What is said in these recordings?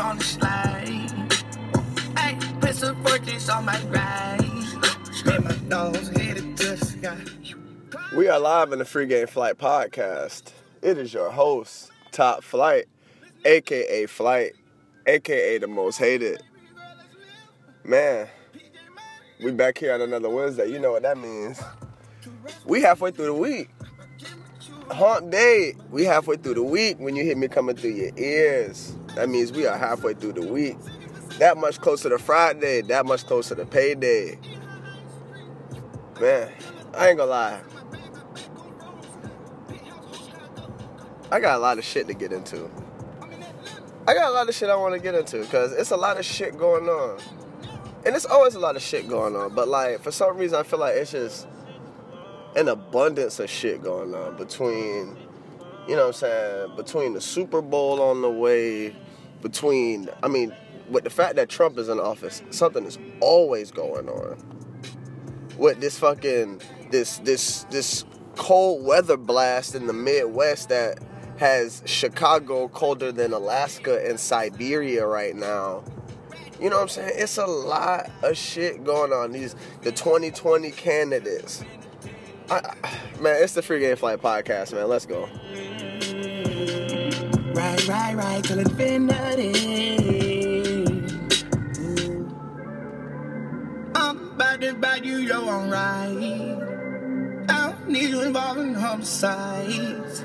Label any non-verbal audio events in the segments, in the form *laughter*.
slide. Hey, put some fortress on my ride. My headed to the sky. We are live in the Free Game Flight podcast. It is your host, Top Flight, aka Flight, aka the most hated. Man, we back here on another Wednesday. You know what that means. We halfway through the week. Hump day. We halfway through the week when you hear me coming through your ears. That means we are halfway through the week. That much closer to Friday, that much closer to payday. Man, I ain't gonna lie. I got a lot of shit to get into. I got a lot of shit I want to get into because it's a lot of shit going on. And it's always a lot of shit going on, but like for some reason I feel like it's just an abundance of shit going on between you know what I'm saying, between the Super Bowl on the way, between I mean, with the fact that Trump is in office, something is always going on. With this fucking this this this cold weather blast in the Midwest that has Chicago colder than Alaska and Siberia right now. You know what I'm saying? It's a lot of shit going on. These the 2020 candidates. I, man, it's the Free Game Flight podcast, man. Let's go. Right, right, right, till infinity. I'm about to buy you your own ride. I don't need you involved in homicides.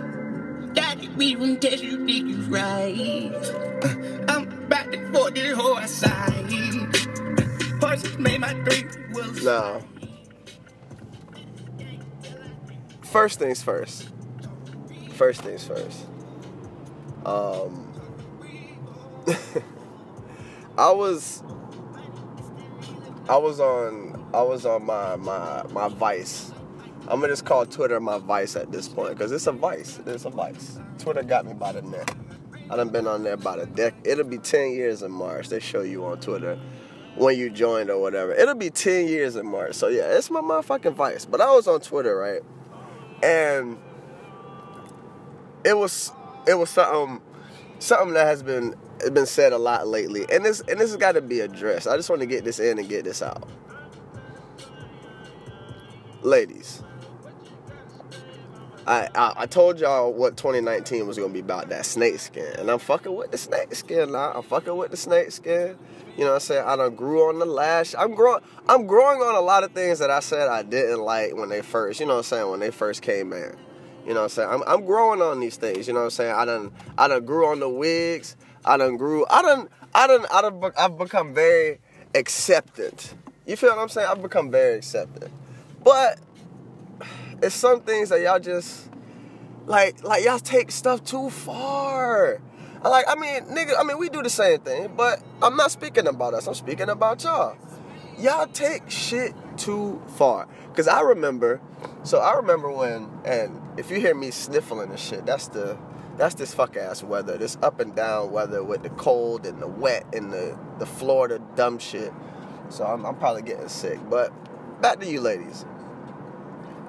Daddy, we won't test you think you right. Uh, I'm about to force this whole side. Horses made my three wheels. Now, first things first. First things first. Um, *laughs* I was, I was on, I was on my my my vice. I'm gonna just call Twitter my vice at this point because it's a vice. It's a vice. Twitter got me by the neck. I done been on there about a decade. It'll be 10 years in March. They show you on Twitter when you joined or whatever. It'll be 10 years in March. So yeah, it's my motherfucking vice. But I was on Twitter, right? And it was it was something something that has been been said a lot lately. And this and this has got to be addressed. I just want to get this in and get this out. Ladies, I, I, I told y'all what 2019 was gonna be about that snake skin, and I'm fucking with the snake skin now. I'm fucking with the snake skin. You know what I'm saying? I done grew on the lash. I'm growing. I'm growing on a lot of things that I said I didn't like when they first. You know what I'm saying? When they first came in. You know what I'm saying? I'm, I'm growing on these things. You know what I'm saying? I done I done grew on the wigs. I done grew. I done I done I done I've become very acceptant. You feel what I'm saying? I've become very acceptant. But it's some things that y'all just like like y'all take stuff too far. Like I mean, nigga, I mean we do the same thing, but I'm not speaking about us. I'm speaking about y'all. Y'all take shit too far. Cause I remember, so I remember when, and if you hear me sniffling and shit, that's the that's this fuck ass weather, this up and down weather with the cold and the wet and the the Florida dumb shit. So I'm, I'm probably getting sick. But back to you ladies.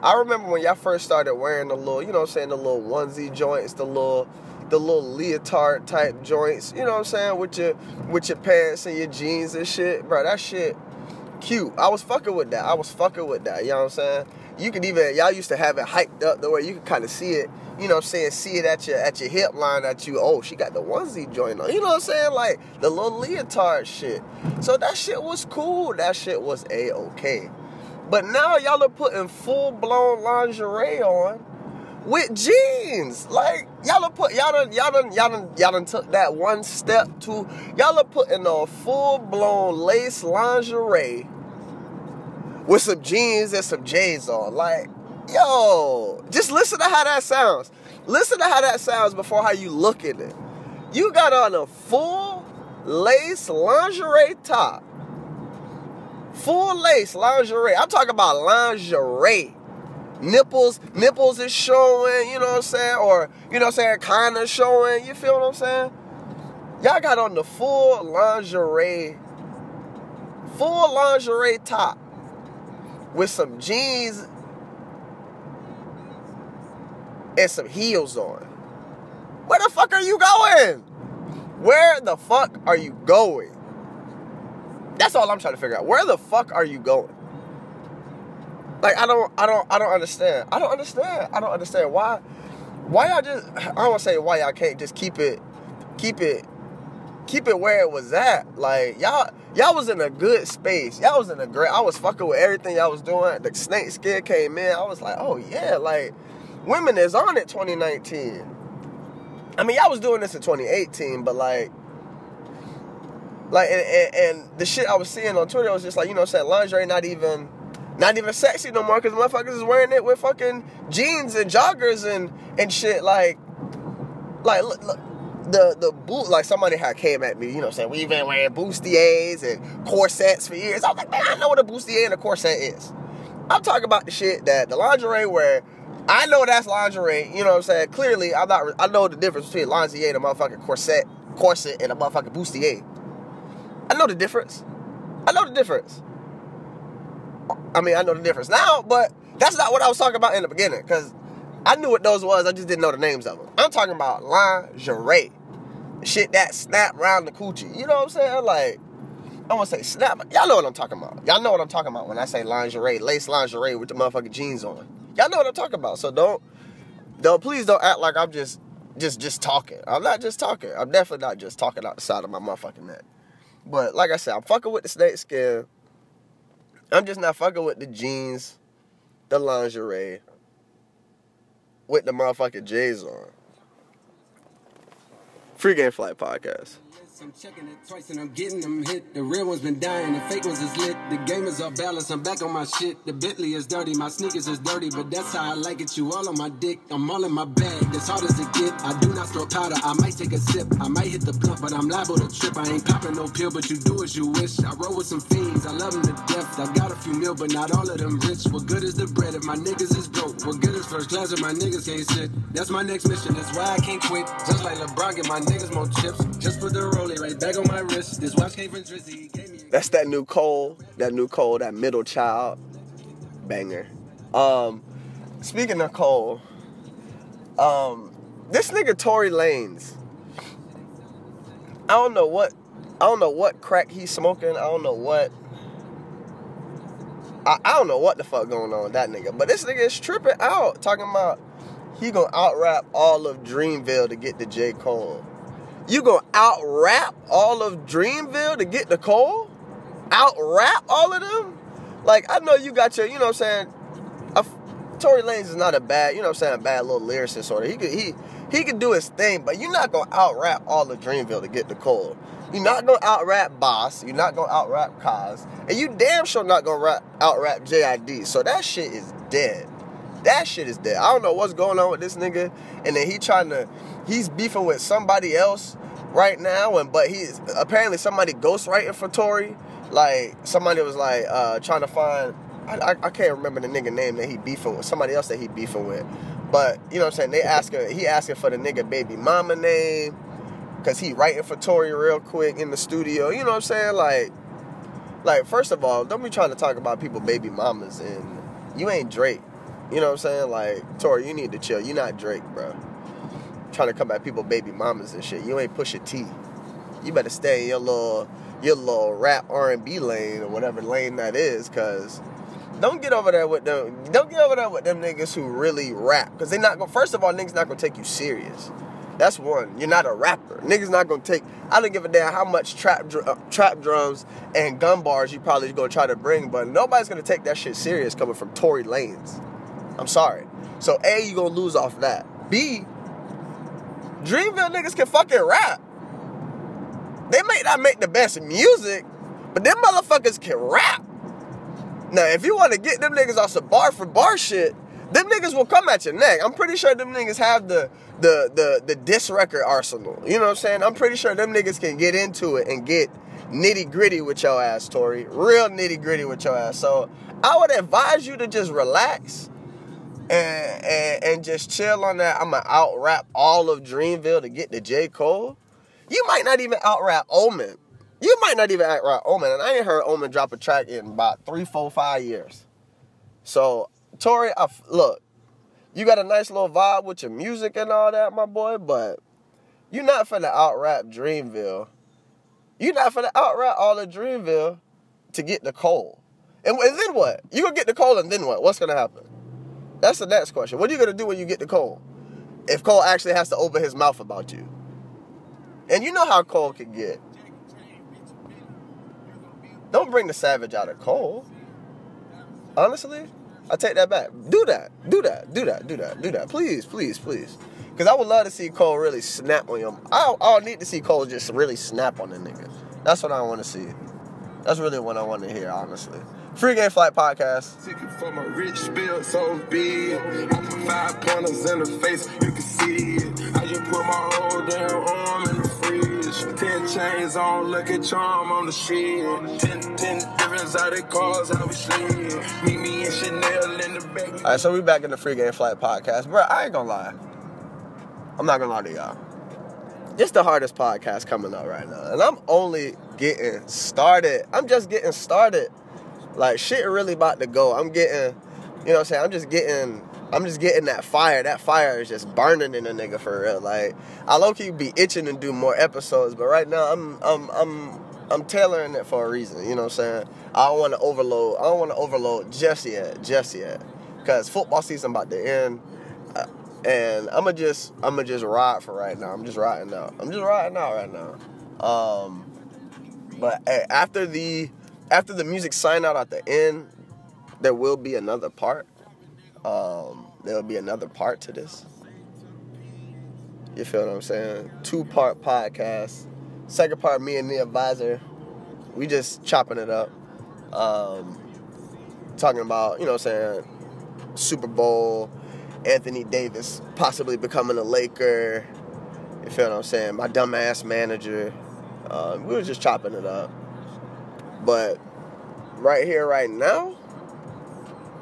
I remember when y'all first started wearing the little, you know I'm saying, the little onesie joints, the little the little leotard type joints, you know what I'm saying, with your with your pants and your jeans and shit. Bro, that shit cute. I was fucking with that. I was fucking with that, you know what I'm saying? You could even y'all used to have it hyped up the way you could kind of see it, you know what I'm saying, see it at your at your hip line at you, oh, she got the onesie joint on. You know what I'm saying? Like the little leotard shit. So that shit was cool. That shit was a-okay. But now y'all are putting full blown lingerie on with jeans. Like y'all are put y'all done y'all done y'all done y'all done took that one step to y'all are putting on full blown lace lingerie with some jeans and some J's on. Like, yo, just listen to how that sounds. Listen to how that sounds before how you look at it. You got on a full lace lingerie top full lace lingerie. I'm talking about lingerie. Nipples, nipples is showing, you know what I'm saying? Or, you know what I'm saying, kind of showing. You feel what I'm saying? Y'all got on the full lingerie, full lingerie top with some jeans and some heels on. Where the fuck are you going? where the fuck are you going? That's all I'm trying to figure out. Where the fuck are you going? Like I don't I don't I don't understand. I don't understand. I don't understand why why y'all just I don't want to say why y'all can't just keep it keep it keep it where it was at. Like y'all y'all was in a good space. Y'all was in a great I was fucking with everything y'all was doing. The snake skin came in. I was like, "Oh yeah, like women is on it 2019." I mean, y'all was doing this in 2018, but like like and, and, and the shit I was seeing on Twitter was just like, you know what I'm saying, lingerie not even not even sexy no more because motherfuckers is wearing it with fucking jeans and joggers and and shit. Like, like look, look, the the boot like somebody had came at me, you know, saying we've been wearing bustiers and corsets for years. I was like, man, I know what a bustier and a corset is. I'm talking about the shit that the lingerie where I know that's lingerie. You know what I'm saying? Clearly, I'm not. I know the difference between lingerie and a motherfucking corset, corset and a motherfucking bustier. I know the difference. I know the difference. I mean, I know the difference now, but that's not what I was talking about in the beginning because I knew what those was. I just didn't know the names of them. I'm talking about lingerie, shit that snap around the coochie. You know what I'm saying? Like, I want to say snap. Y'all know what I'm talking about. Y'all know what I'm talking about when I say lingerie, lace lingerie with the motherfucking jeans on. Y'all know what I'm talking about. So don't, don't please don't act like I'm just, just, just talking. I'm not just talking. I'm definitely not just talking out the side of my motherfucking neck. But like I said, I'm fucking with the snake skin. I'm just not fucking with the jeans, the lingerie, with the motherfucking J's on. Free Game Flight Podcast. I'm checking it twice and I'm getting them hit. The real ones been dying, the fake ones is lit. The game is off balance, I'm back on my shit. The Bentley is dirty, my sneakers is dirty, but that's how I like it. You all on my dick, I'm all in my bag. As hard as it get, I do not throw powder. I might take a sip, I might hit the blunt, but I'm liable to trip. I ain't popping no pill, but you do as you wish. I roll with some fiends, I love them to death. I got a few mil, but not all of them rich. What good is the bread if my niggas is broke? What good is first class if my niggas can't sit? That's my next mission, that's why I can't quit. Just like LeBron, get my niggas more chips. Just for the back on my wrist. This watch came from Drizzy. That's that new Cole, that new Cole, that middle child banger. Um, speaking of Cole, um, this nigga Tory Lanez. I don't know what, I don't know what crack he's smoking. I don't know what. I, I don't know what the fuck going on with that nigga, but this nigga is tripping out, talking about he gonna out rap all of Dreamville to get to J Cole. You gonna out rap all of Dreamville to get the Cole? Out rap all of them? Like I know you got your, you know what I'm saying. A, Tory Lanez is not a bad, you know what I'm saying, a bad little lyricist of. He could he he could do his thing, but you're not gonna out rap all of Dreamville to get the Cole. You're not gonna out rap Bas. You're not gonna out rap Cozz, and you damn sure not gonna rap, out rap JID. So that shit is dead. That shit is dead. I don't know what's going on with this nigga, and then he trying to he's beefing with somebody else right now, and but he's apparently somebody ghostwriting for Tory. Like somebody was like uh, trying to find. I, I, I, can't remember the nigga name that he beefing with. Somebody else that he beefing with. But you know what I'm saying? They asking he asking for the nigga baby mama name. Cause he writing for Tory real quick in the studio. You know what I'm saying? Like like first of all, don't be trying to talk about people baby mamas and you ain't Drake. You know what I'm saying? Like, Tory, you need to chill. You're not Drake, bro trying to come at people baby mamas and shit. You ain't Pusha T. You better stay in your little your little rap R and B lane or whatever lane that is, cause don't get over there with them. Don't get over there with them niggas who really rap, cause they not gonna. First of all, niggas not gonna take you serious. That's one. You're not a rapper. Niggas not gonna take. I don't give a damn how much trap uh, trap drums and gun bars you probably gonna try to bring, but nobody's gonna take that shit serious coming from Tory Lanez. I'm sorry. So a, you gonna lose off that. B, Dreamville niggas can fucking rap. They may not make the best music, but them motherfuckers can rap. Now, if you want to get them niggas off some bar for bar shit, them niggas will come at your neck. I'm pretty sure them niggas have the the the the disc record arsenal. You know what I'm saying? I'm pretty sure them niggas can get into it and get nitty gritty with your ass, Tory. Real nitty gritty with your ass. So I would advise you to just relax and, and, and just chill on that. I'm gonna out rap all of Dreamville to get to J. Cole. You might not even out rap Omen. You might not even out rap Omen. And I ain't heard Omen drop a track in about three, four, five years. So, Tory, I, look, you got a nice little vibe with your music and all that, my boy, but you're not finna out rap Dreamville. You're not finna out rap all of Dreamville to get the Cole. And, and then what? You gonna get the Cole and then what? What's gonna happen? That's the next question. What are you gonna do when you get the Cole? If Cole actually has to open his mouth about you. And you know how Cole can get. Don't bring the savage out of Cole. Honestly, I take that back. Do that. Do that. Do that. Do that. Do that. Please, please, please. Because I would love to see Cole really snap on him. I, I need to see Cole just really snap on the nigga. That's what I want to see. That's really what I want to hear, honestly. Free Game Flight Podcast. Ticket for my rich bill so big. I put five pointers in the face, you can see it. I just put my whole damn arm in the fridge. Ten chains on, look at charm on the shit. Ten, ten different exotic cars, how we slid. Meet me and Chanel in the back. All right, so we back in the Free Game Flight Podcast. Bro, I ain't gonna lie. I'm not gonna lie to y'all. This the hardest podcast coming up right now. And I'm only getting started. I'm just getting started. Like shit really about to go. I'm getting, you know what I'm saying? I'm just getting I'm just getting that fire. That fire is just burning in a nigga for real. Like I low key be itching to do more episodes, but right now I'm I'm I'm I'm tailoring it for a reason. You know what I'm saying? I don't want to overload. I don't want to overload just yet, just yet, because football season about to end, uh, and I'ma just I'ma just ride for right now. I'm just riding out. I'm just riding out right now. Um, but hey, after the after the music sign out at the end, there will be another part. Um, there will be another part to this. You feel what I'm saying? Two part podcast. Second part, me and the advisor. We just chopping it up. Um, talking about, you know what I'm saying, Super Bowl, Anthony Davis possibly becoming a Laker. You feel what I'm saying? My dumbass manager. Uh, we were just chopping it up. But right here, right now,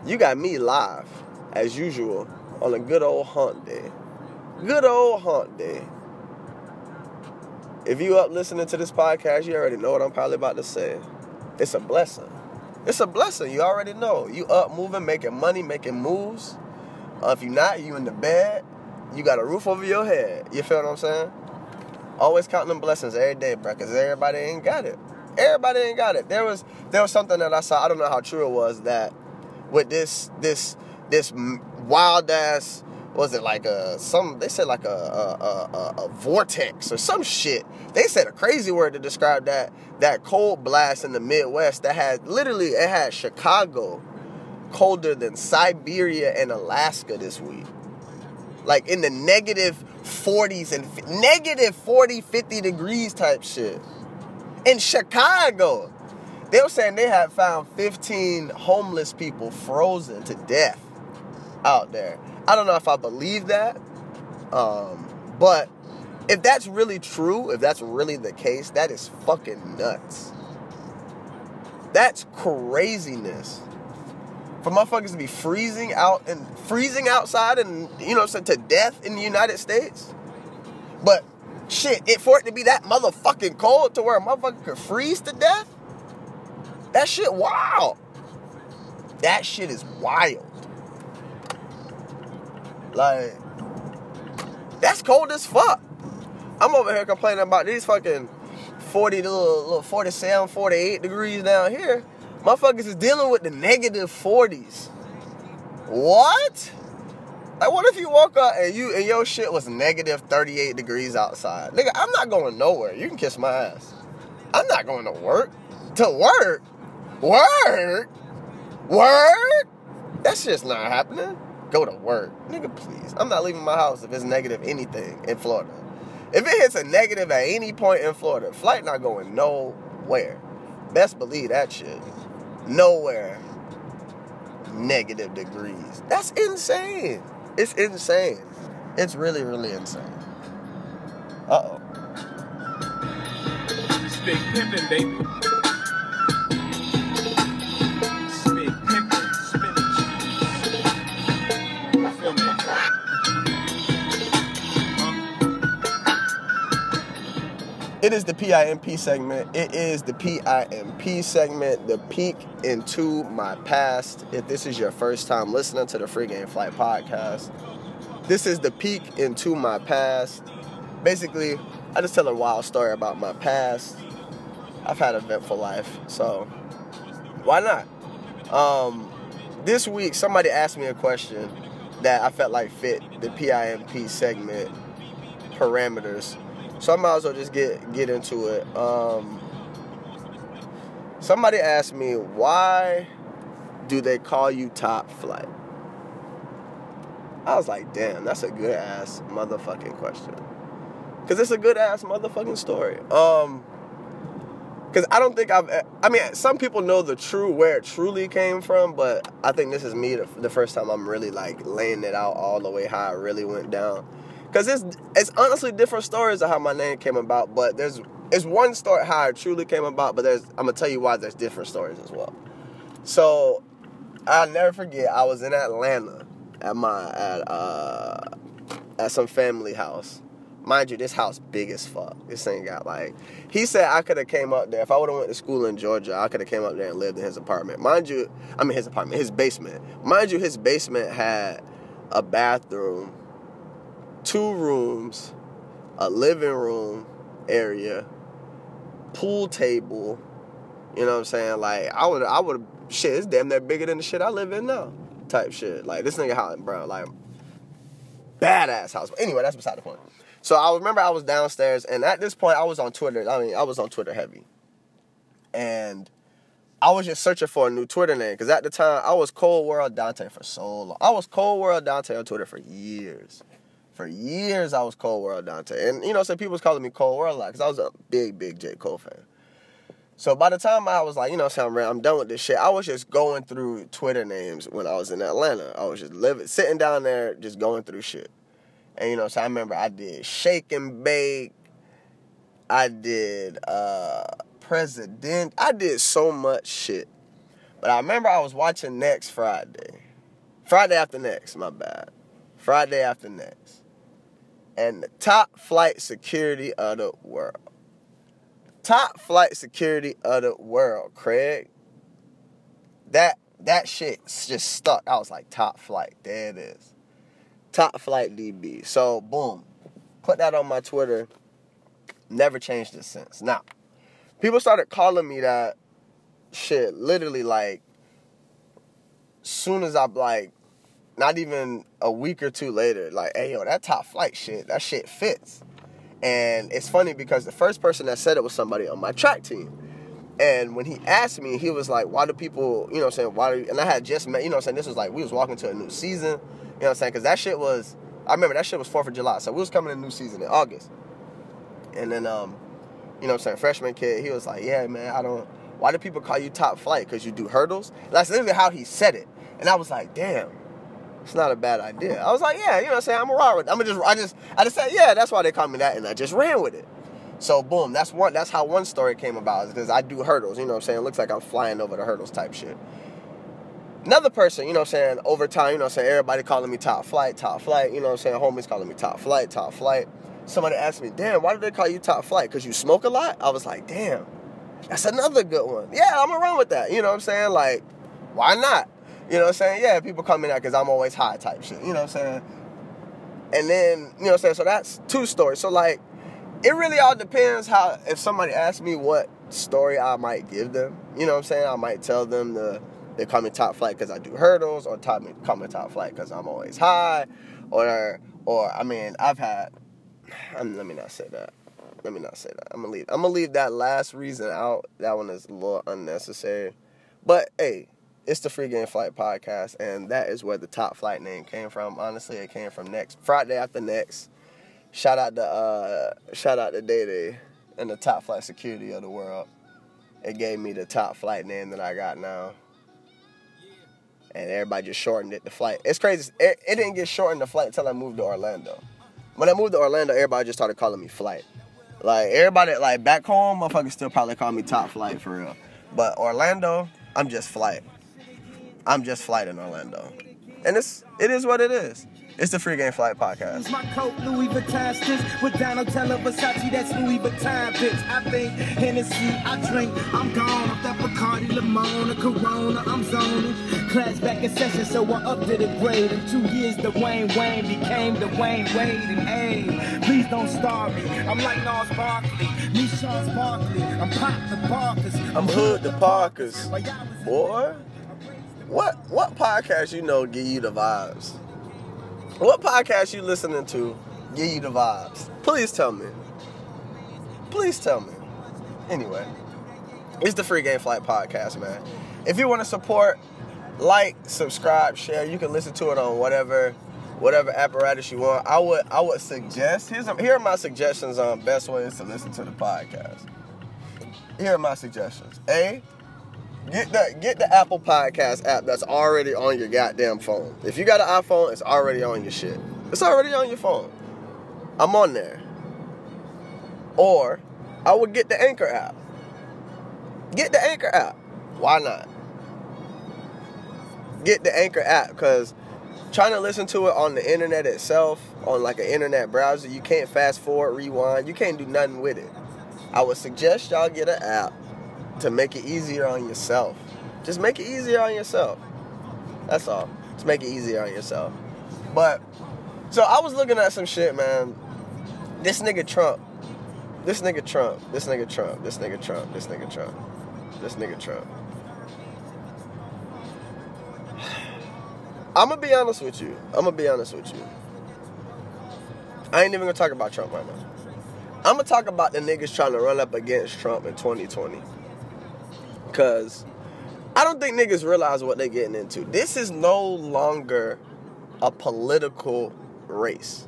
you got me live, as usual, on a good old hunt day. Good old hunt day. If you up listening to this podcast, you already know what I'm probably about to say. It's a blessing. It's a blessing. You already know. You up moving, making money, making moves. Uh, if you not, you in the bed. You got a roof over your head. You feel what I'm saying? Always counting them blessings every day, bro, because everybody ain't got it. Everybody ain't got it. There was there was something that I saw. I don't know how true it was that with this this this wild ass was it like a some they said like a a, a a, vortex or some shit. They said a crazy word to describe that that cold blast in the Midwest that had literally it had Chicago colder than Siberia and Alaska this week. Like in the negative 40s and negative 40, 50 degrees type shit in Chicago. They were saying they had found 15 homeless people frozen to death out there. I don't know if I believe that, um, but if that's really true, if that's really the case, that is fucking nuts. That's craziness. For motherfuckers to be freezing out and freezing outside and you know to death in the United States. But shit, it for it to be that motherfucking cold to where a motherfucker could freeze to death, that shit wild. That shit is wild. Like, that's cold as fuck. I'm over here complaining about these fucking 40 little, little 47, 48 degrees down here. Motherfuckers is dealing with the negative 40s. What? Like, what if you woke up and you and your shit was negative 38 degrees outside? Nigga, I'm not going nowhere. You can kiss my ass. I'm not going to work. To work? Work? Work? That's just not happening. Go to work. Nigga, please. I'm not leaving my house if it's negative anything in Florida. If it hits a negative at any point in Florida, flight not going nowhere. Best believe that shit. Nowhere. Negative degrees. That's insane. It's insane. It's really, really insane. Uh oh. Baby. Is the PIMP segment. It is the PIMP segment, the peek into my past. If this is your first time listening to the Free Game Flight podcast, this is the peek into my past. basically, I just tell a wild story about my past. I've had eventful life, so why not? Um, this week, somebody asked me a question that I felt like fit the PIMP segment parameters, so I might as well just get get into it. Um, somebody asked me why do they call you top flight? I was like, damn, that's a good ass motherfucking question. Cause it's a good ass motherfucking story. Um, cause I don't think I've. I mean, some people know the true where it truly came from, but I think this is me the, the first time I'm really like laying it out all the way how it really went down. Cause it's it's honestly different stories of how my name came about, but there's it's one story how it truly came about, but there's I'm gonna tell you why there's different stories as well. So I'll never forget I was in Atlanta at my at uh at some family house. Mind you, this house big as fuck. This thing got like he said I could have came up there if I would have went to school in Georgia. I could have came up there and lived in his apartment. Mind you, I mean his apartment, his basement. Mind you, his basement had a bathroom, two rooms, a living room area, pool table. You know what I'm saying? Like I would, I would, shit, it's damn near bigger than the shit I live in now. Type shit. Like this nigga house, bro. Like badass house. But anyway, that's beside the point. So I remember I was downstairs, and at this point I was on Twitter. I mean, I was on Twitter heavy, and I was just searching for a new Twitter name because at the time I was Cold World Dante for so long. I was Cold World Dante on Twitter for years. For years I was Cold World Dante, and you know, so people was calling me Cold World a lot because I was a big, big J Cole fan. So by the time I was like, you know, I'm, I'm done with this shit, I was just going through Twitter names when I was in Atlanta. I was just living, sitting down there, just going through shit. And you know, so I remember I did Shake and Bake. I did uh President. I did so much shit. But I remember I was watching next Friday. Friday after next, my bad. Friday after next. And the top flight security of the world. Top flight security of the world, Craig. That that shit just stuck. I was like, top flight. There it is top flight DB. So boom, put that on my Twitter. Never changed it since. Now, people started calling me that shit literally like soon as I like not even a week or two later, like, hey yo, that top flight shit, that shit fits. And it's funny because the first person that said it was somebody on my track team. And when he asked me, he was like, why do people, you know I'm saying, why do, you, and I had just met, you know I'm saying, this was like, we was walking to a new season. You know what I'm saying? Because that shit was, I remember that shit was 4th of July. So we was coming in new season in August. And then, um, you know I'm saying, freshman kid, he was like, yeah, man, I don't, why do people call you top flight? Because you do hurdles? That's literally how he said it. And I was like, damn, it's not a bad idea. I was like, yeah, you know what I'm saying, I'm a ride with I'm just, I just, I just said, yeah, that's why they call me that. And I just ran with it. So boom, that's one, that's how one story came about, because I do hurdles, you know what I'm saying? It looks like I'm flying over the hurdles type shit. Another person, you know what I'm saying, over time, you know what I'm saying, everybody calling me top flight, top flight, you know what I'm saying, homies calling me top flight, top flight. Somebody asked me, damn, why do they call you top flight? Because you smoke a lot? I was like, damn, that's another good one. Yeah, I'm gonna run with that. You know what I'm saying? Like, why not? You know what I'm saying? Yeah, people call me that because I'm always high type shit. You know what I'm saying? And then, you know what I'm saying? So that's two stories. So like, it really all depends how if somebody asks me what story I might give them. You know what I'm saying? I might tell them the they call me top flight because I do hurdles, or top me call me top flight because I'm always high, or or I mean I've had. I'm, let me not say that. Let me not say that. I'm gonna leave. I'm gonna leave that last reason out. That one is a little unnecessary. But hey, it's the Free Game Flight podcast, and that is where the top flight name came from. Honestly, it came from next Friday after next. Shout out to uh, shout out to Day Day and the top flight security of the world. It gave me the top flight name that I got now and everybody just shortened it. to flight. It's crazy. It, it didn't get shortened the flight until I moved to Orlando. When I moved to Orlando, everybody just started calling me flight. Like everybody, like back home, motherfuckers still probably call me top flight for real. But Orlando, I'm just flight. I'm just flight in Orlando, and it's it is what it is. It's the Free Game Flight Podcast. My coat, Louis Vuitton stitch with Donatella Versace, that's Louis Vuitton, bitch. I think Hennessy, I drink, I'm gone off that Bacardi, Limona, Corona, I'm zoning. Class back in session, so I upped to the grade. In two years, the Wayne Wayne became the Wayne Wade, and hey, please don't starve me. I'm like Nas Barkley, me Charles Barkley, I'm Pop the Parkers, I'm Hood the Parkers. Boy, what what podcast you know give you the vibes? What podcast you listening to give you the vibes? Please tell me. Please tell me. Anyway, it's the Free Game Flight Podcast, man. If you want to support, like, subscribe, share, you can listen to it on whatever whatever apparatus you want. I would I would suggest here's here are my suggestions on best ways to listen to the podcast. Here are my suggestions. A Get the get the Apple Podcast app that's already on your goddamn phone. If you got an iPhone, it's already on your shit. It's already on your phone. I'm on there. Or I would get the Anchor app. Get the Anchor app. Why not? Get the Anchor app because trying to listen to it on the internet itself, on like an internet browser, you can't fast forward, rewind, you can't do nothing with it. I would suggest y'all get an app to make it easier on yourself. Just make it easier on yourself. That's all. Just make it easier on yourself. But so I was looking at some shit, man. This nigga Trump. This nigga Trump. This nigga Trump. This nigga Trump. This nigga Trump. This nigga Trump. *sighs* I'm gonna be honest with you. I'm gonna be honest with you. I ain't even gonna talk about Trump right now. I'm gonna talk about the niggas trying to run up against Trump in 2020. Cause I don't think niggas realize what they're getting into. This is no longer a political race.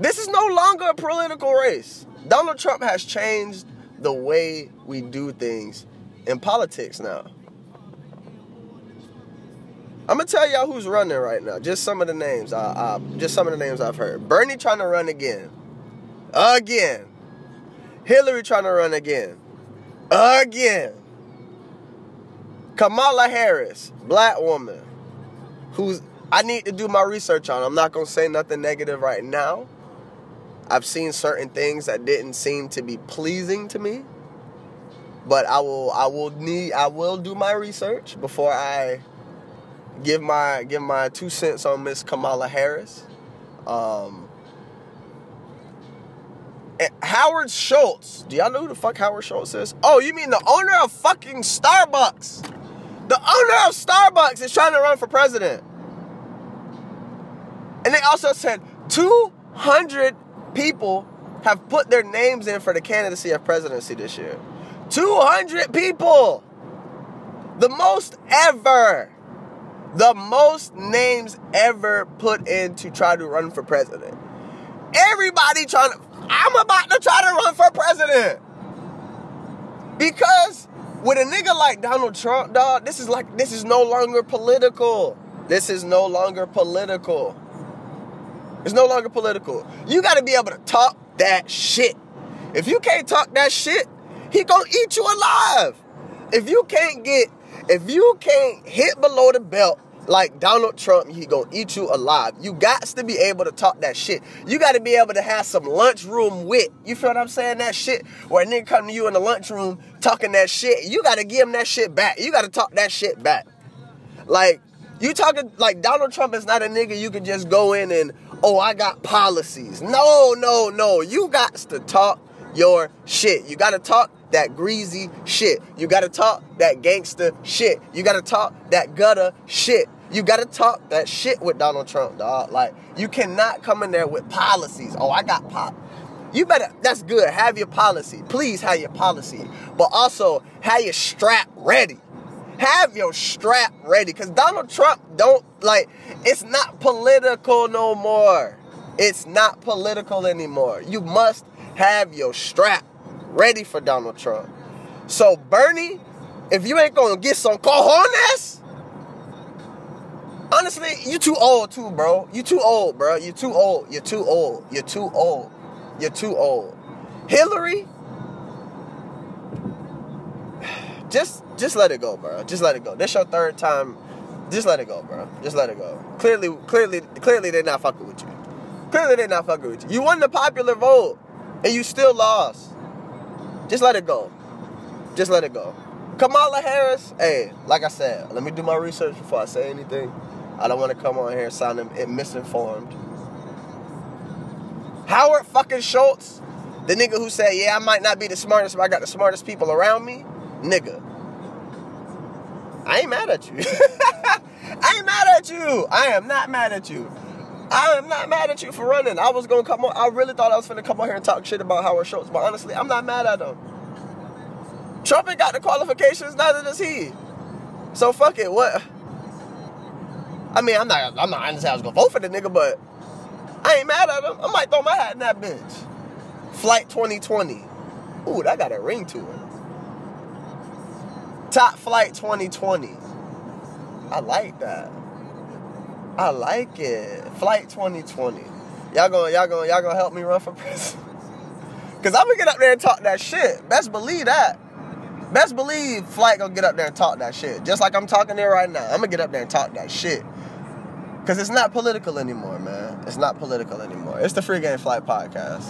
This is no longer a political race. Donald Trump has changed the way we do things in politics now. I'm gonna tell y'all who's running right now. Just some of the names. I, I, just some of the names I've heard. Bernie trying to run again, again. Hillary trying to run again, again. Kamala Harris, black woman, who's I need to do my research on. I'm not gonna say nothing negative right now. I've seen certain things that didn't seem to be pleasing to me. But I will I will need I will do my research before I give my give my two cents on Miss Kamala Harris. Um, Howard Schultz. Do y'all know who the fuck Howard Schultz is? Oh, you mean the owner of fucking Starbucks? The owner of Starbucks is trying to run for president. And they also said 200 people have put their names in for the candidacy of presidency this year. 200 people! The most ever. The most names ever put in to try to run for president. Everybody trying to. I'm about to try to run for president. Because with a nigga like Donald Trump, dog, this is like this is no longer political. This is no longer political. It's no longer political. You got to be able to talk that shit. If you can't talk that shit, he gonna eat you alive. If you can't get, if you can't hit below the belt like Donald Trump, he gonna eat you alive. You got to be able to talk that shit. You got to be able to have some lunchroom wit. You feel what I'm saying? That shit where a nigga come to you in the lunchroom talking that shit. You got to give him that shit back. You got to talk that shit back. Like you talking like Donald Trump is not a nigga you can just go in and oh I got policies. No, no, no. You got to talk your shit. You got to talk that greasy shit. You got to talk that gangster shit. You got to talk that gutter shit. You gotta talk that shit with Donald Trump, dog. Like, you cannot come in there with policies. Oh, I got pop. You better, that's good. Have your policy. Please have your policy. But also, have your strap ready. Have your strap ready. Because Donald Trump don't, like, it's not political no more. It's not political anymore. You must have your strap ready for Donald Trump. So, Bernie, if you ain't gonna get some cojones, honestly, you too old too, bro. You too old, bro. You too old. You're too old. You're too old. You're too old. Hillary, *sighs* just just let it go, bro. Just let it go. This your third time Just let it go, bro. Just let it go. Clearly, clearly, clearly, they're not fucking with you. Clearly, they're not fucking with you. You won the popular vote, and you still lost. Just let it go. Just let it go. Kamala Harris, hey, like I said, let me do my research before I say anything. I don't want to come on here sounding misinformed. Howard fucking Schultz, the nigga who said, yeah, I might not be the smartest, but I got the smartest people around me, nigga. I ain't mad at you. *laughs* I ain't mad at you. I am not mad at you. I am not mad at you for running. I was gonna come on. I really thought I was gonna come on here and talk shit about Howard Schultz, but honestly, I'm not mad at him. Trump ain't got the qualifications, neither does he. So fuck it. What? I mean, I'm not. I'm not. I I was gonna vote for the nigga, but I ain't mad at him. I might throw my hat in that bitch. Flight 2020. Ooh, that got a ring to it. Top Flight 2020. I like that. I like it. Flight 2020. Y'all gonna y'all gonna y'all gonna help me run for *laughs* president? Cause I'm gonna get up there and talk that shit. Best believe that. Best believe Flight gonna get up there and talk that shit. Just like I'm talking there right now. I'm gonna get up there and talk that shit. Cause it's not political anymore, man. It's not political anymore. It's the Free Game Flight podcast.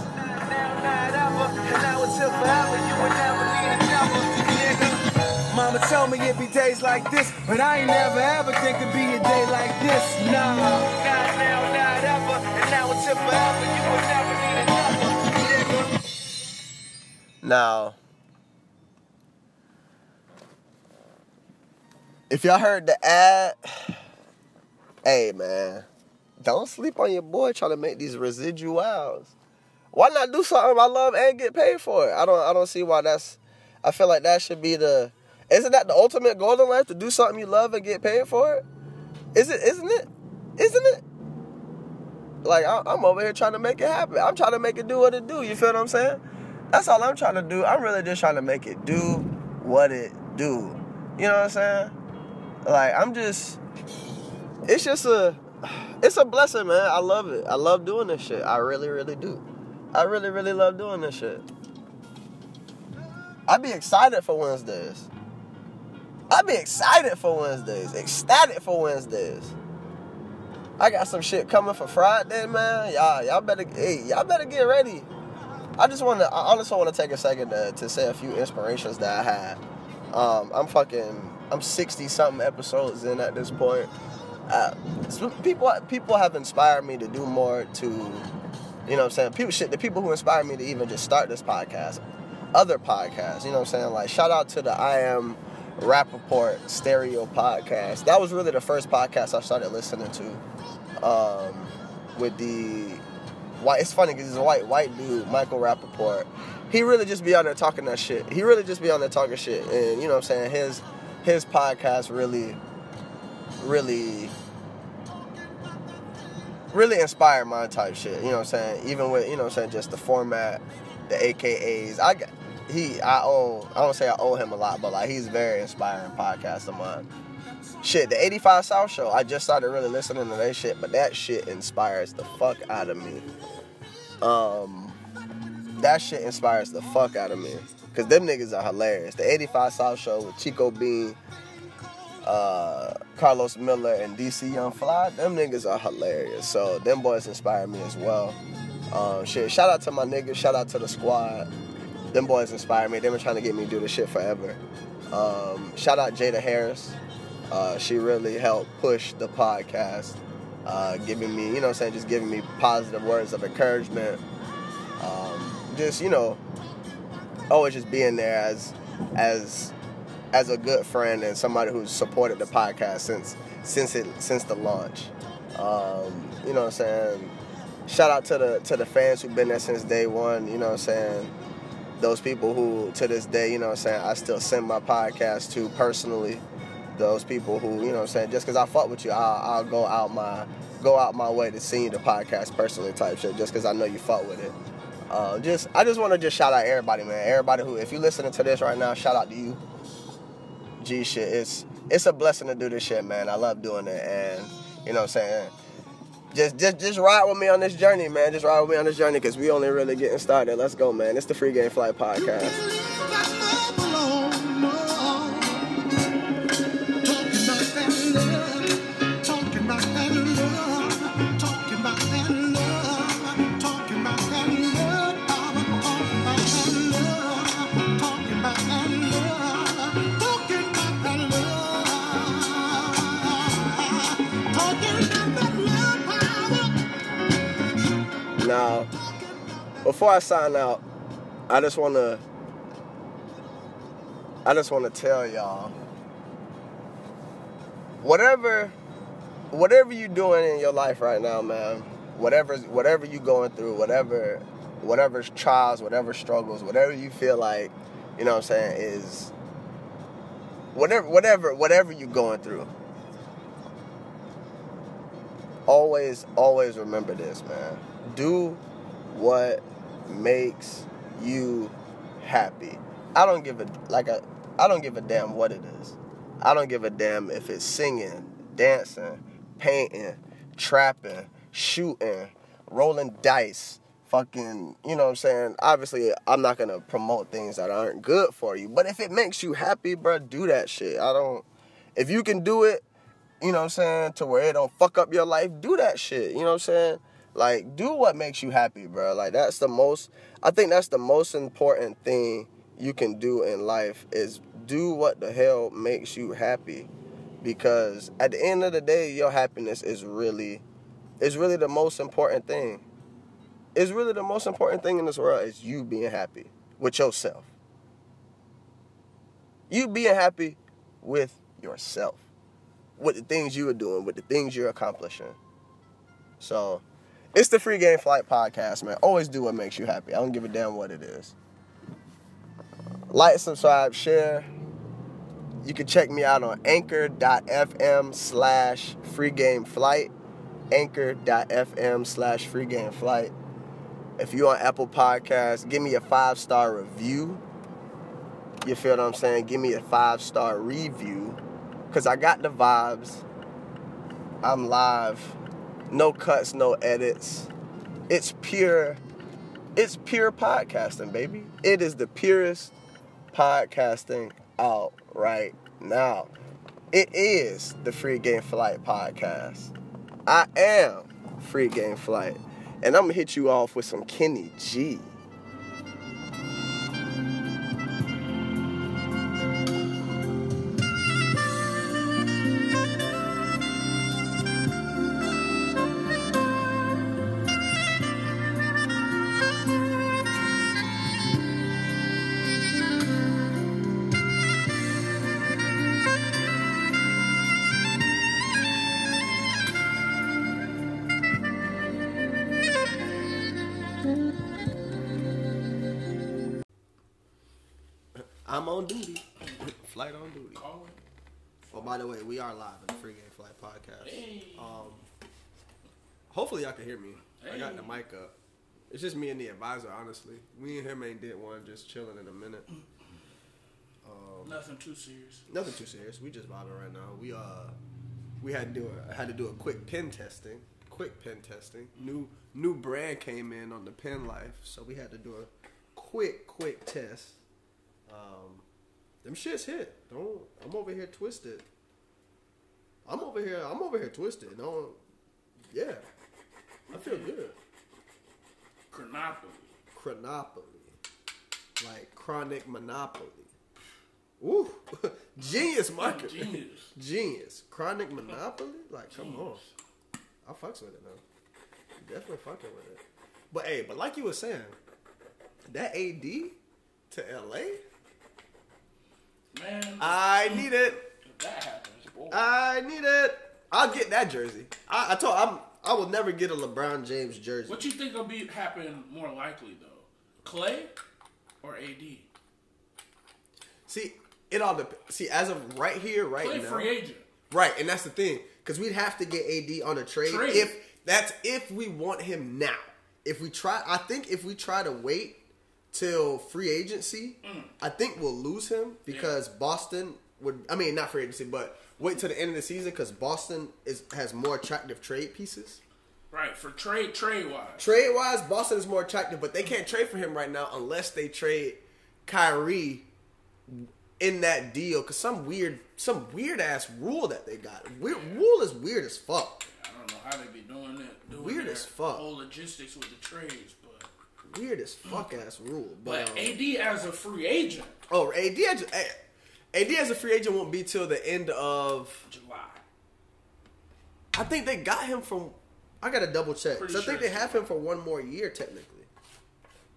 Mama told me it'd be days like this, but I ain't never ever think it'd be a day like this. Nah. Not now, not ever, and now until forever, you will never need another, nigga. Now, if y'all heard the ad, hey man, don't sleep on your boy trying to make these residuals. Why not do something I love and get paid for it? I don't I don't see why that's I feel like that should be the isn't that the ultimate goal in life to do something you love and get paid for it? Is it isn't it? Isn't it? Like I, I'm over here trying to make it happen. I'm trying to make it do what it do. You feel what I'm saying? That's all I'm trying to do. I'm really just trying to make it do what it do. You know what I'm saying? Like I'm just it's just a it's a blessing, man. I love it. I love doing this shit. I really, really do. I really, really love doing this shit. I'd be excited for Wednesdays. I'd be excited for Wednesdays, ecstatic for Wednesdays. I got some shit coming for Friday, man. Y'all, y'all better, hey, y'all better get ready. I just want to, I honestly want to take a second to, to say a few inspirations that I had. Um, I'm fucking, I'm 60 something episodes in at this point. Uh, people, people have inspired me to do more. To, you know, what I'm saying, people, shit, the people who inspired me to even just start this podcast, other podcasts. You know, what I'm saying, like shout out to the I am Rapaport Stereo podcast. That was really the first podcast I started listening to. Um, with the white, it's funny because he's a white white dude, Michael Rapaport. He really just be on there talking that shit. He really just be on there talking shit, and you know what I'm saying. His his podcast really, really, really inspired my type shit. You know what I'm saying. Even with you know what I'm saying, just the format, the AKAs. I got he I owe I don't say I owe him a lot, but like he's very inspiring podcast of mine. Shit, the 85 South show, I just started really listening to that shit, but that shit inspires the fuck out of me. Um that shit inspires the fuck out of me. Cause them niggas are hilarious. The 85 South show with Chico Bean, uh, Carlos Miller, and DC Young Fly, them niggas are hilarious. So them boys inspire me as well. Um, shit, shout out to my niggas, shout out to the squad them boys inspire me. They've been trying to get me to do this shit forever. Um, shout out Jada Harris. Uh, she really helped push the podcast, uh, giving me, you know what I'm saying, just giving me positive words of encouragement. Um, just, you know, always just being there as as as a good friend and somebody who's supported the podcast since since it since the launch. Um, you know what I'm saying? Shout out to the to the fans who've been there since day one, you know what I'm saying? those people who to this day, you know what I'm saying, I still send my podcast to personally. Those people who, you know what I'm saying, just because I fuck with you, I'll, I'll, go out my go out my way to send you the podcast personally type shit, just because I know you fuck with it. Uh, just I just want to just shout out everybody, man. Everybody who, if you're listening to this right now, shout out to you. G shit, it's it's a blessing to do this shit, man. I love doing it, and you know what I'm saying just just just ride with me on this journey, man. Just ride with me on this journey because we only really getting started. Let's go, man. It's the Free Game Flight podcast. Before I sign out, I just want to I just want to tell y'all whatever whatever you're doing in your life right now, man, whatever whatever you're going through, whatever whatever trials, whatever struggles, whatever you feel like, you know what I'm saying, is whatever whatever whatever you're going through. Always always remember this, man. Do what makes you happy. I don't give a like a I don't give a damn what it is. I don't give a damn if it's singing, dancing, painting, trapping, shooting, rolling dice, fucking, you know what I'm saying? Obviously, I'm not going to promote things that aren't good for you, but if it makes you happy, bro, do that shit. I don't if you can do it, you know what I'm saying, to where it don't fuck up your life, do that shit. You know what I'm saying? Like do what makes you happy, bro. Like that's the most I think that's the most important thing you can do in life is do what the hell makes you happy. Because at the end of the day your happiness is really is really the most important thing. It's really the most important thing in this world is you being happy with yourself. You being happy with yourself with the things you are doing with the things you're accomplishing. So it's the free game flight podcast man always do what makes you happy i don't give a damn what it is like, subscribe, share. You can check me out on anchor.fm slash free game flight. Anchor.fm slash free game flight. If you're on Apple Podcasts, give me a five star review. You feel what I'm saying? Give me a five star review. Because I got the vibes. I'm live. No cuts, no edits. It's pure, it's pure podcasting, baby. It is the purest podcasting out right now. It is the Free Game Flight podcast. I am Free Game Flight. And I'm to hit you off with some Kenny G. It's just me and the advisor, honestly. We and him ain't did one, just chilling in a minute. Um, Nothing too serious. nothing too serious. We just vibing right now. We uh, we had to do a, had to do a quick pen testing. Quick pen testing. New new brand came in on the pen life, so we had to do a quick quick test. Um, them shits hit. Don't. I'm over here twisted. I'm over here. I'm over here twisted. Don't. Yeah. I feel good. Chronopoly. Chronopoly. Like chronic monopoly. Ooh. *laughs* Genius marketing. Genius. Genius. Chronic monopoly? Like, come on. I fucks with it though. Definitely fucking with it. But hey, but like you were saying, that AD to LA, Man, I need it. if that happens, boy. I need it. I'll get that jersey. I, I told I'm I will never get a LeBron James jersey. what you think will be happen more likely though? Klay or AD? See, it all depends. See, as of right here, right Klay now, free agent. right, and that's the thing, because we'd have to get AD on a trade, Trade. if that's if we want him now. If we try, I think if we try to wait till free agency, mm. I think we'll lose him because Boston would. I mean, not free agency, but wait till the end of the season because Boston is has more attractive trade pieces. Right, for trade trade wise. Trade wise, Boston is more attractive, but they can't trade for him right now unless they trade Kyrie in that deal. Cause some weird, some weird ass rule that they got. Weird rule is weird as fuck. I don't know how they be doing that. Doing Weird as fuck. Whole logistics with the trades, but Weird as fuck ass rule. but But, um, AD as a free agent, oh, AD, as- eh, AD as a free agent won't be till the end of. July. I think they got him from I gotta double check. Pretty So I think they have him for one more year, technically.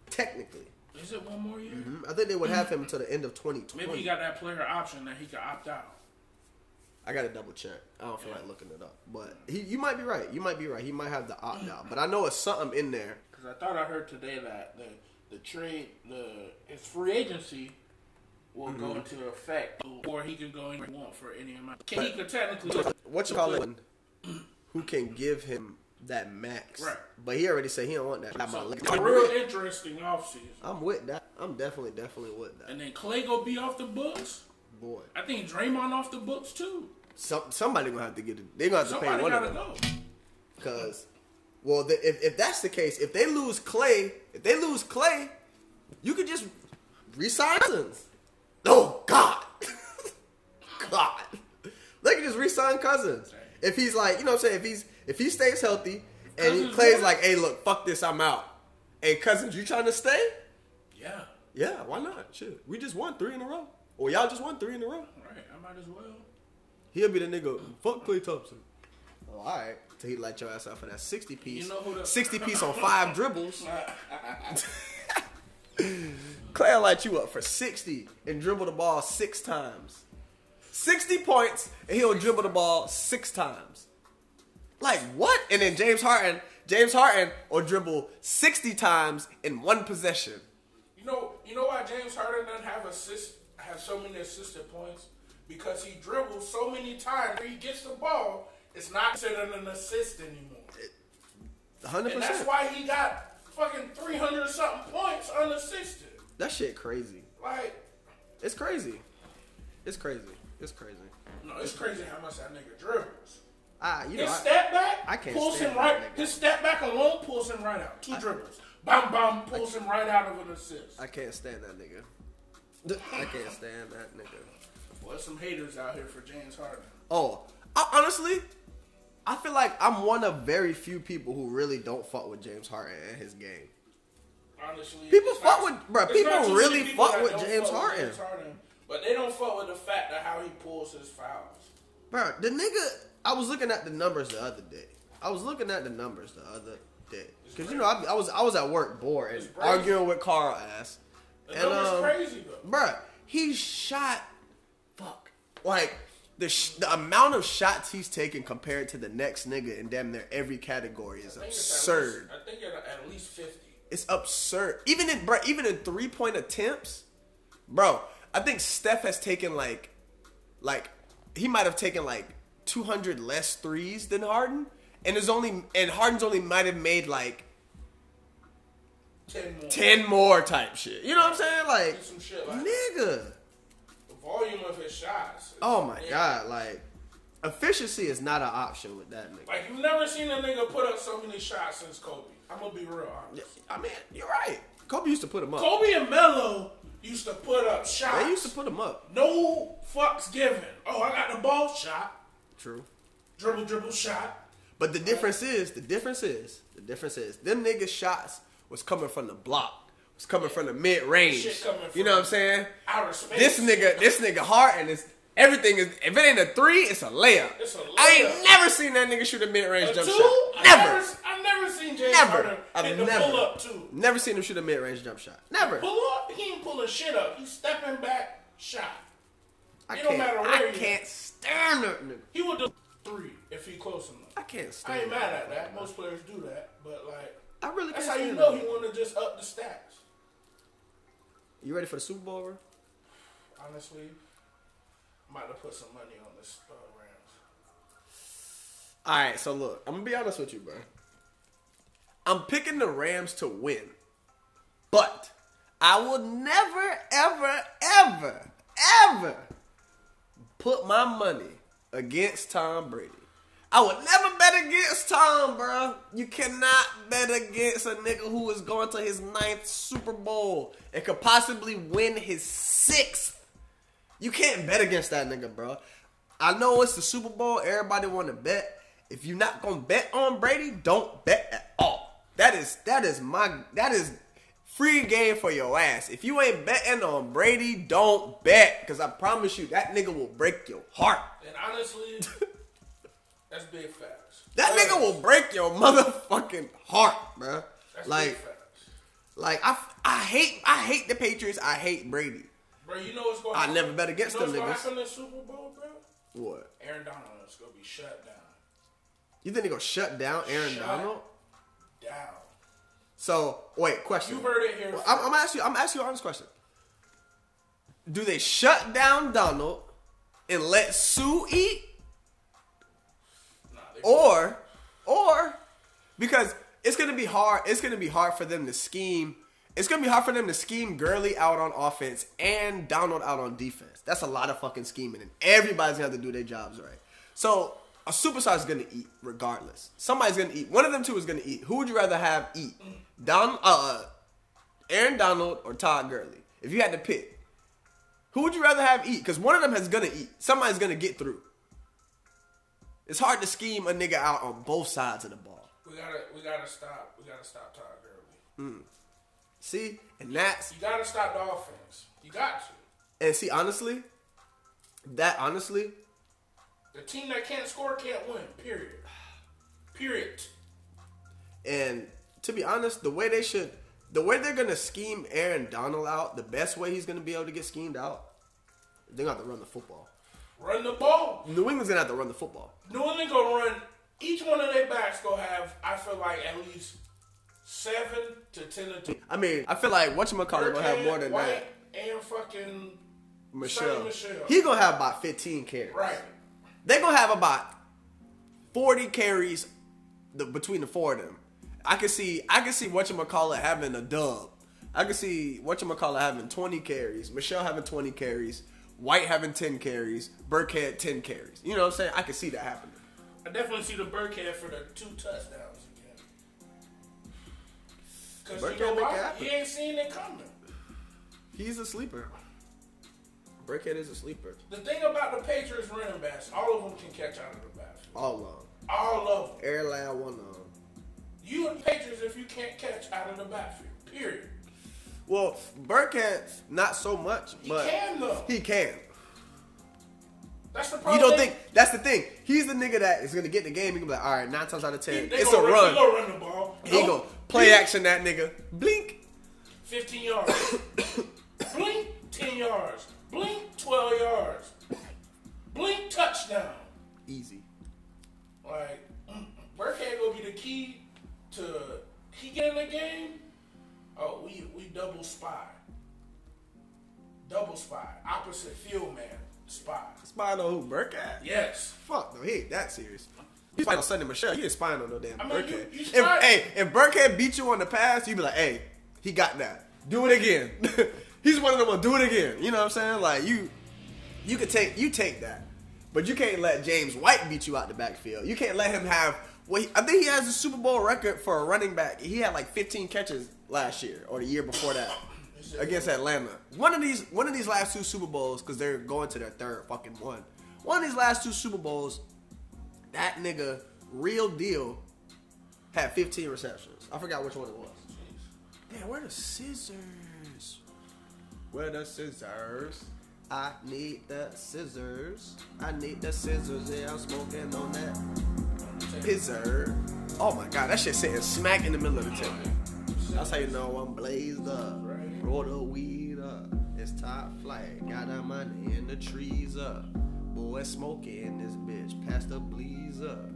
Technically, Is it one more year? Mhm. I think they would have him until the end of 2020. Maybe he got that player option that he could opt out. I gotta double check. I don't feel like looking it up, but he, you might be right. You might be right. He might have the opt out, but I know it's something in there. Because I thought I heard today that the the trade the his free agency will Mm-hmm. go into effect, or he can go anywhere he want for any amount. Can he could technically What you call it? Who can give him that max? Right. But he already said he don't want that. I'm, So, a real interesting offseason. I'm with that. I'm definitely, definitely with that. And then Klay go be off the books. Boy, I think Draymond off the books too. some somebody gonna have to get it. They're gonna have to pay one of them. go. Because, well, the, if, if that's the case, if they lose Klay, if they lose Klay, you could just resign Cousins. Oh God, *laughs* God, they could just resign Cousins. If he's like, you know, what I'm saying, if he's if he stays healthy and Cousins Klay's what? like, hey, look, fuck this, I'm out. Hey, Cousins, you trying to stay? Yeah, Yeah, why not? Shit, we just won three in a row. Or y'all just won three in a row. right. I might as well. He'll be the nigga. Fuck Klay Thompson. Oh, all right. So he let your ass out for that sixty piece. You know who the- sixty piece on *laughs* five dribbles. *laughs* Klay will light you up for sixty and dribble the ball six times. Sixty points and he'll dribble the ball six times. Like what? And then James Harden, James Harden will dribble sixty times in one possession. You know, you know why James Harden doesn't have assist have so many assisted points? Because he dribbles so many times. When he gets the ball, it's not considered an assist anymore. 100%. And that's why he got fucking three hundred something points unassisted. That shit crazy. Like, It's crazy. It's crazy. It's crazy. no, it's crazy how much that nigga dribbles. Ah, you know, His I, step back I can't pulls him right. His step back alone pulls him right out. Two dribbles. Bam, bam, pulls him right out of an assist. I can't stand that nigga. I can't stand that nigga. Well, some haters out here for James Harden. Oh, I, honestly, I feel like I'm one of very few people who really don't fuck with James Harden and his game. Honestly, People fuck not- with- bruh, it's people really people fuck with James fuck Harden. James Harden, but they don't fuck with the fact that how he pulls his fouls. Bro, the nigga, I was looking at the numbers the other day. I was looking at the numbers the other day. Cause you know, I, I was I was at work bored and arguing with Carl ass. The And, number's um, crazy though. Bruh, he shot, fuck, like the sh- the amount of shots he's taken compared to the next nigga in damn near every category is I think it's at absurd. least- I think at, at least fifty. It's absurd. Even in bro, even in three point attempts, bro. I think Steph has taken like, like he might have taken like two hundred less threes than Harden, and is only and Harden's only might have made like Ten more. ten more type shit. You know what I'm saying? Like, shit like nigga. the volume of his shots. Oh my yeah. god, like efficiency is not an option with that nigga. Like you've never seen a nigga put up so many shots since Kobe. I'm gonna be real honest. I mean, you're right. Kobe used to put him up. Kobe and Melo used to put up shots. They used to put him up. no fucks given. Oh, I got the ball shot. True. Dribble, dribble, shot. But the difference is, the difference is, the difference is, them niggas shots was coming from the block, was coming from the mid range. You know what I'm saying? Outer space. This nigga, this nigga Harden is everything is. If it ain't a three, it's a layup. It's a I ain't never seen that nigga shoot a mid range jump two? shot. Never. Never, I've never seen James Never. Harden I've the never. pull up too. Never seen him shoot a mid range jump shot. Never. Pull up, he ain't pulling shit up. He's stepping back, shot. I it don't matter where I you can't stand that nigga. He would do three if he close enough. I can't stand. I ain't mad at that. Most players do that, but like I really that's how you know he want to just up the stats. You ready for the Super Bowl, bro? Honestly, I'm about to put some money on this uh, Rams. All right, so look, I'm gonna be honest with you, bro. I'm picking the Rams to win, but I will never, ever, ever, ever put my money against Tom Brady. I would never bet against Tom, bro. You cannot bet against a nigga who is going to his ninth Super Bowl and could possibly win his sixth. You can't bet against that nigga, bro. I know it's the Super Bowl. Everybody want to bet. If you're not gonna bet on Brady, don't bet at all. That is that is my that is free game for your ass. If you ain't betting on Brady, don't bet. Cause I promise you that nigga will break your heart. And honestly, that's big facts. That nigga will break your motherfucking heart, bruh. That's Like, big facts. like I, I hate, I hate the Patriots. I hate Brady. Bro, you know what's going I never bet against you know them niggas. gonna in the Super Bowl, bro? What? Aaron Donald is gonna be shut down. You think they gonna shut down Aaron Shut Donald? Down. So wait, question. You heard it here. I'm, I'm asking you. I'm asking you an honest question. Do they shut down Donald and let Suh eat, Nah, or, or because it's gonna be hard. It's gonna be hard for them to scheme. It's gonna be hard for them to scheme Gurley out on offense and Donald out on defense. That's a lot of fucking scheming, and everybody's gonna have to do their jobs right. So a superstar's gonna eat regardless. Somebody's gonna eat. One of them two is gonna eat. Who would you rather have eat? Don, uh, Aaron Donald or Todd Gurley? If you had to pick, who would you rather have eat? Because one of them is gonna eat. Somebody's gonna get through. It's hard to scheme a nigga out on both sides of the ball. we gotta, we gotta stop. We gotta stop Todd Gurley. See, and that's You gotta stop the offense. You got to. and see honestly, that honestly, The team that can't score can't win. Period. Period. and to be honest, the way they should, the way they're gonna scheme Aaron Donald out, the best way he's gonna be able to get schemed out, they're gonna have to run the football. Run the ball. New England's gonna have to run the football. New England gonna run. Each one of their backs gonna have. I feel like at least seven to ten to two. I mean, I feel like whatchamacallit gonna have more than White that. And fucking Michel. Michel. He gonna have about 15 carries. right. They gonna have about 40 carries the, between the four of them. I can see I can see whatchamacallit having a dub. I can see whatchamacallit having 20 carries, Michel having 20 carries, White having 10 carries, Burkhead 10 carries. You know what I'm saying? I can see that happening. I definitely see the Burkhead for the two touchdowns again. Cause Burkhead you know why? He ain't seen it coming. He's a sleeper. Burkhead is a sleeper. The thing about the Patriots running backs, all of them can catch out of the backfield. All along. All of them. Air loud one on. You and Patriots if you can't catch out of the backfield. Period. Well, Burkhead not so much, but. He but can though. he can. That's the problem. You don't think that's the thing? He's the nigga that is gonna get the game. He can be like, all right, nine times out of ten, they it's a gonna run. He gonna run the ball. He Nope. go play action that nigga. Blink. 15 yards. *coughs* Blink, 10 yards. Blink, 12 yards. Blink, touchdown. Easy. Like, Burkhead gonna be the key to he get in the game. Oh, we we double spy. Double spy. Opposite field man spy. Spying on who? Burkhead? Yes. Fuck no, he ain't that serious. He's spying on Sony Michel. He ain't spying on no damn I mean, you- Burkhead. you if, spy- hey, if Burkhead beat you on the pass, you be like, hey, he got that. Do it again. *laughs* He's one of them. gonna Do it again. You know what I'm saying? Like you, you could take you take that, but you can't let James White beat you out the backfield. You can't let him have. Well, I think he has a Super Bowl record for a running back. He had like 15 catches last year or the year before that against Atlanta. One of these, one of these last two Super Bowls, because they're going to their third fucking one. One of these last two Super Bowls, that nigga, real deal, had 15 receptions. I forgot which one it was. Damn, where the scissors? Where the scissors? I need the scissors. I need the scissors. Yeah, I'm smoking on that pizzer. Oh my god, that shit sitting smack in the middle of the table. That's how you know I'm blazed up. Roll the weed up. It's top flight. Got our money in the trees up. Boy, smoking this bitch. Pass the bleeze up.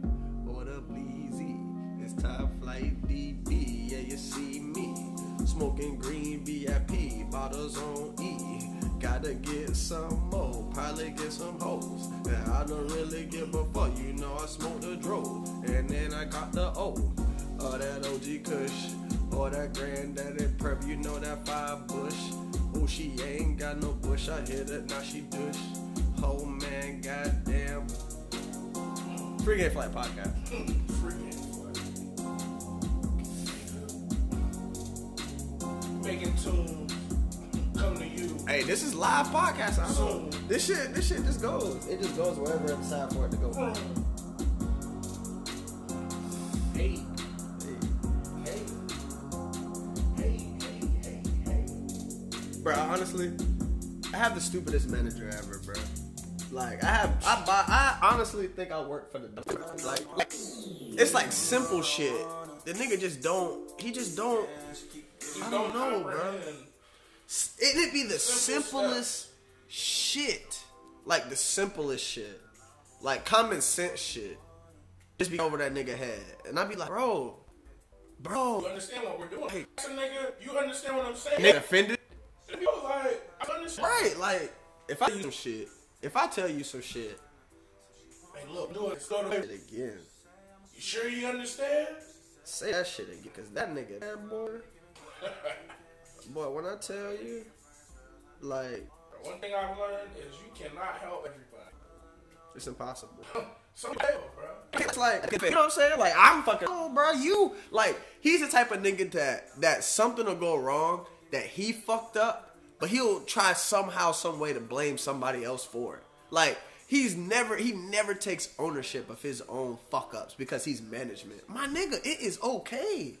Or the bleezy. It's top flight DB. Yeah, you see me. Smoking green VIP. Bottles on E. Gotta get some more. Probably get some hoes. And I don't really give a fuck. You know I smoked the drove. And then I got the O. Or that OG Kush. Or that granddaddy perp. You know that five bush. Oh, she ain't got no bush. I hit it. Now she dush. Oh man, goddamn. Free Game Flight Podcast. *laughs* Making tunes come to you. Hey, this is live podcast. I don't, this shit, this shit just goes. It just goes wherever I decide for it to go. Hey. Hey. Hey, hey, hey, hey. Bro, honestly, I have the stupidest manager ever, bro. Like I have, I buy, I honestly think I work for the like, like it's like simple shit. The nigga just don't. He just don't. I don't know, bro. It'd be the Simple simplest shit. Like the simplest shit. Like common sense shit. Just be over that nigga head. And I'd be like, bro, bro. You understand what we're doing? Hey, nigga, you understand what I'm saying? Nigga offended? You like, I understand. Right, like, if I you some shit, if I tell you some shit, Hey, look, do it. Go to it again. You sure you understand? Say that shit again, cause that nigga, that boy, *laughs* boy, when I tell you, like, One thing I've learned is you cannot help everybody. it's impossible. *laughs* Some help, bro. It's like, you know what I'm saying? Like, I'm fucking, oh, bro, you, like, he's the type of nigga that, that something will go wrong, that he fucked up, but he'll try somehow, some way to blame somebody else for it. Like, he's never, he never takes ownership of his own fuck ups because he's management. My nigga, it is okay.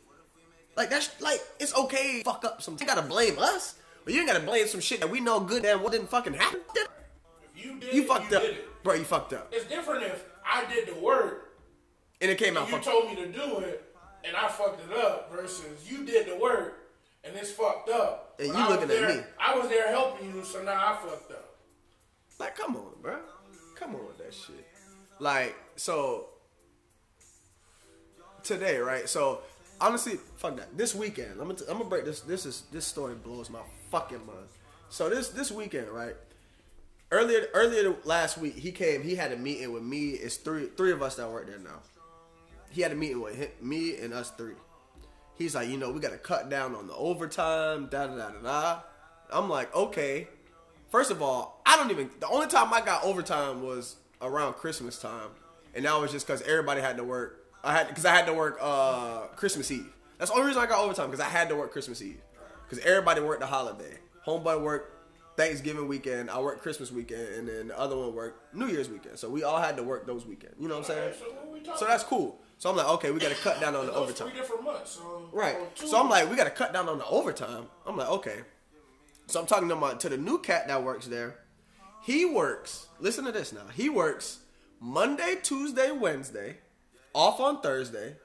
Like, that's, like, it's okay fuck up some, you gotta blame us, but you ain't gotta blame some shit that we know good damn what didn't fucking happen. If you did You fucked you up. Bro, you fucked up. It's different if I did the work And it came out you told me to do it and I fucked it up versus you did the work and it's fucked up. And But you looking at me. I was there helping you, so now I fucked up. Like, come on, bro. Come on with that shit. Like, so today, right? So honestly, fuck that. This weekend, I'm gonna I'm gonna break this. This is this story blows my fucking mind. So this this weekend, right? Earlier earlier last week, he came. He had a meeting with me. It's three three of us that work there now. He had a meeting with him, me and us three. He's like, you know, we got to cut down on the overtime. Da da da da. I'm like, okay. First of all, I don't even. The only time I got overtime was around Christmas time, and that was just because everybody had to work. I had because I had to work uh, Christmas Eve. That's the only reason I got overtime because I had to work Christmas Eve. Because everybody worked the holiday. Homeboy worked Thanksgiving weekend. I worked Christmas weekend, and then the other one worked New Year's weekend. So we all had to work those weekends. You know what I'm saying? So what So that's cool. So I'm like, okay, we got to cut down on the overtime. Three different months. So Right. So I'm like, we got to cut down on the overtime. I'm like, okay. So I'm talking to my to the new cat that works there. He works. Listen to this now. He works Monday, Tuesday, Wednesday, off on Thursday.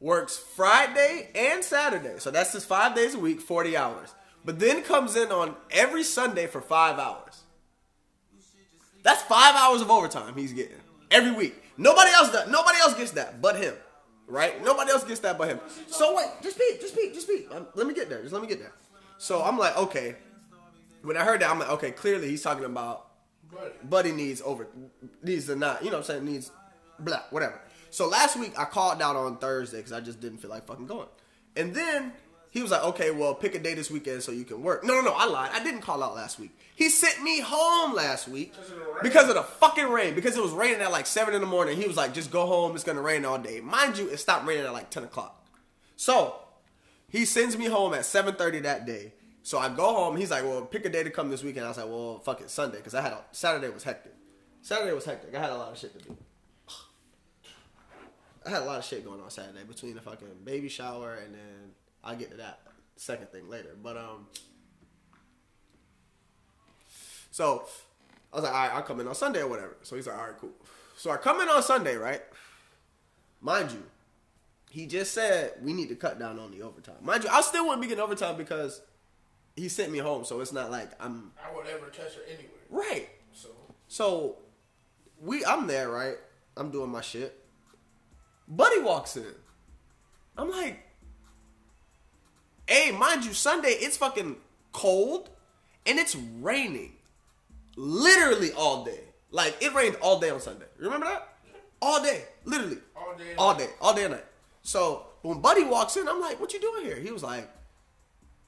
Works Friday and Saturday. So that's just five days a week, 40 hours. But then comes in on every Sunday for five hours. That's five hours of overtime he's getting every week. Nobody else does. Nobody else gets that but him. Right? Nobody else gets that but him. So wait, just speak, just speak, just speak. Um, let me get there. Just let me get there. So I'm like, okay. When I heard that, I'm like, okay. Clearly, he's talking about Buddy needs over needs to not. You know what I'm saying? Needs blah whatever. So last week I called out on Thursday because I just didn't feel like fucking going. And then he was like, okay, well pick a day this weekend so you can work. No, no, no. I lied. I didn't call out last week. He sent me home last week of because of the fucking rain. Because it was raining at like seven in the morning. He was like, just go home. It's gonna rain all day. Mind you, it stopped raining at like ten o'clock. So he sends me home at 7:30 that day. So I go home. He's like, "Well, pick a day to come this weekend." I was like, "Well, fuck it, Sunday," because I had a Saturday was hectic. Saturday was hectic. I had a lot of shit to do. I had a lot of shit going on Saturday between the fucking baby shower and then I'll get to that second thing later. But um, so I was like, "All right, I'll come in on Sunday or whatever." So he's like, "All right, cool." So I come in on Sunday, right? Mind you, he just said we need to cut down on the overtime. Mind you, I still wouldn't be getting overtime because he sent me home, so it's not like I'm I would ever touch her anyway. right. So So we I'm there, right? I'm doing my shit. Buddy walks in. I'm like, hey, mind you, Sunday it's fucking cold and it's raining. Literally all day. Like it rained all day on Sunday. Remember that? All day. Literally. All day and All day. All day and night. So when Buddy walks in, I'm like, what you doing here? He was like,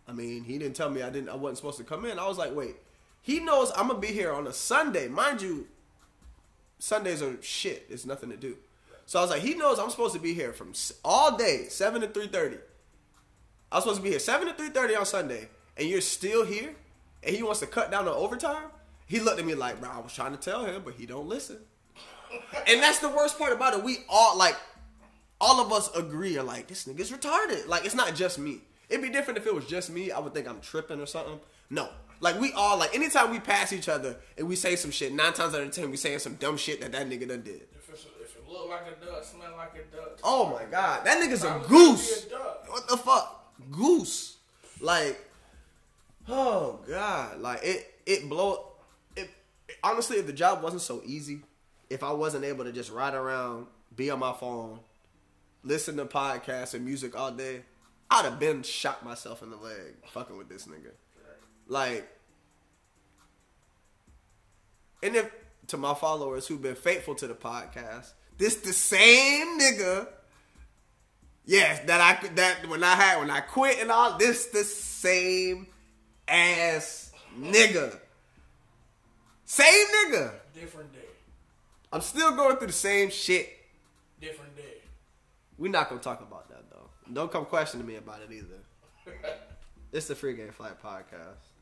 I mean, he didn't tell me I didn't I wasn't supposed to come in. I was like, wait. He knows I'm gonna be here on a Sunday. Mind you, Sundays are shit. There's nothing to do. So I was like, he knows I'm supposed to be here from all day, seven to three thirty. I was supposed to be here seven to three thirty on Sunday, and you're still here, and he wants to cut down on overtime. He looked at me like, bro, I was trying to tell him, but he don't listen. and that's the worst part about it. We all like, all of us agree are like, this nigga's retarded. Like, it's not just me. It'd be different if it was just me. I would think I'm tripping or something. No. Like, we all, like, anytime we pass each other and we say some shit, nine times out of ten, we saying some dumb shit that that nigga done did. if if it Look like a duck, smell like a duck. Oh my god, that nigga's a goose. a. What the fuck, goose? Like, oh god, like it it blow. It honestly, if the job wasn't so easy, if I wasn't able to just ride around, be on my phone, listen to podcasts and music all day, I'd have been shot myself in the leg fucking with this nigga. Like, and if to my followers who've been faithful to the podcast, this the same nigga. Yes, that I that when I had when I quit and all this the same ass nigga. Same nigga. Different day. I'm still going through the same shit. Different day. We're not gonna talk about. Don't come questioning me about it either. It's the Free Game Flight podcast.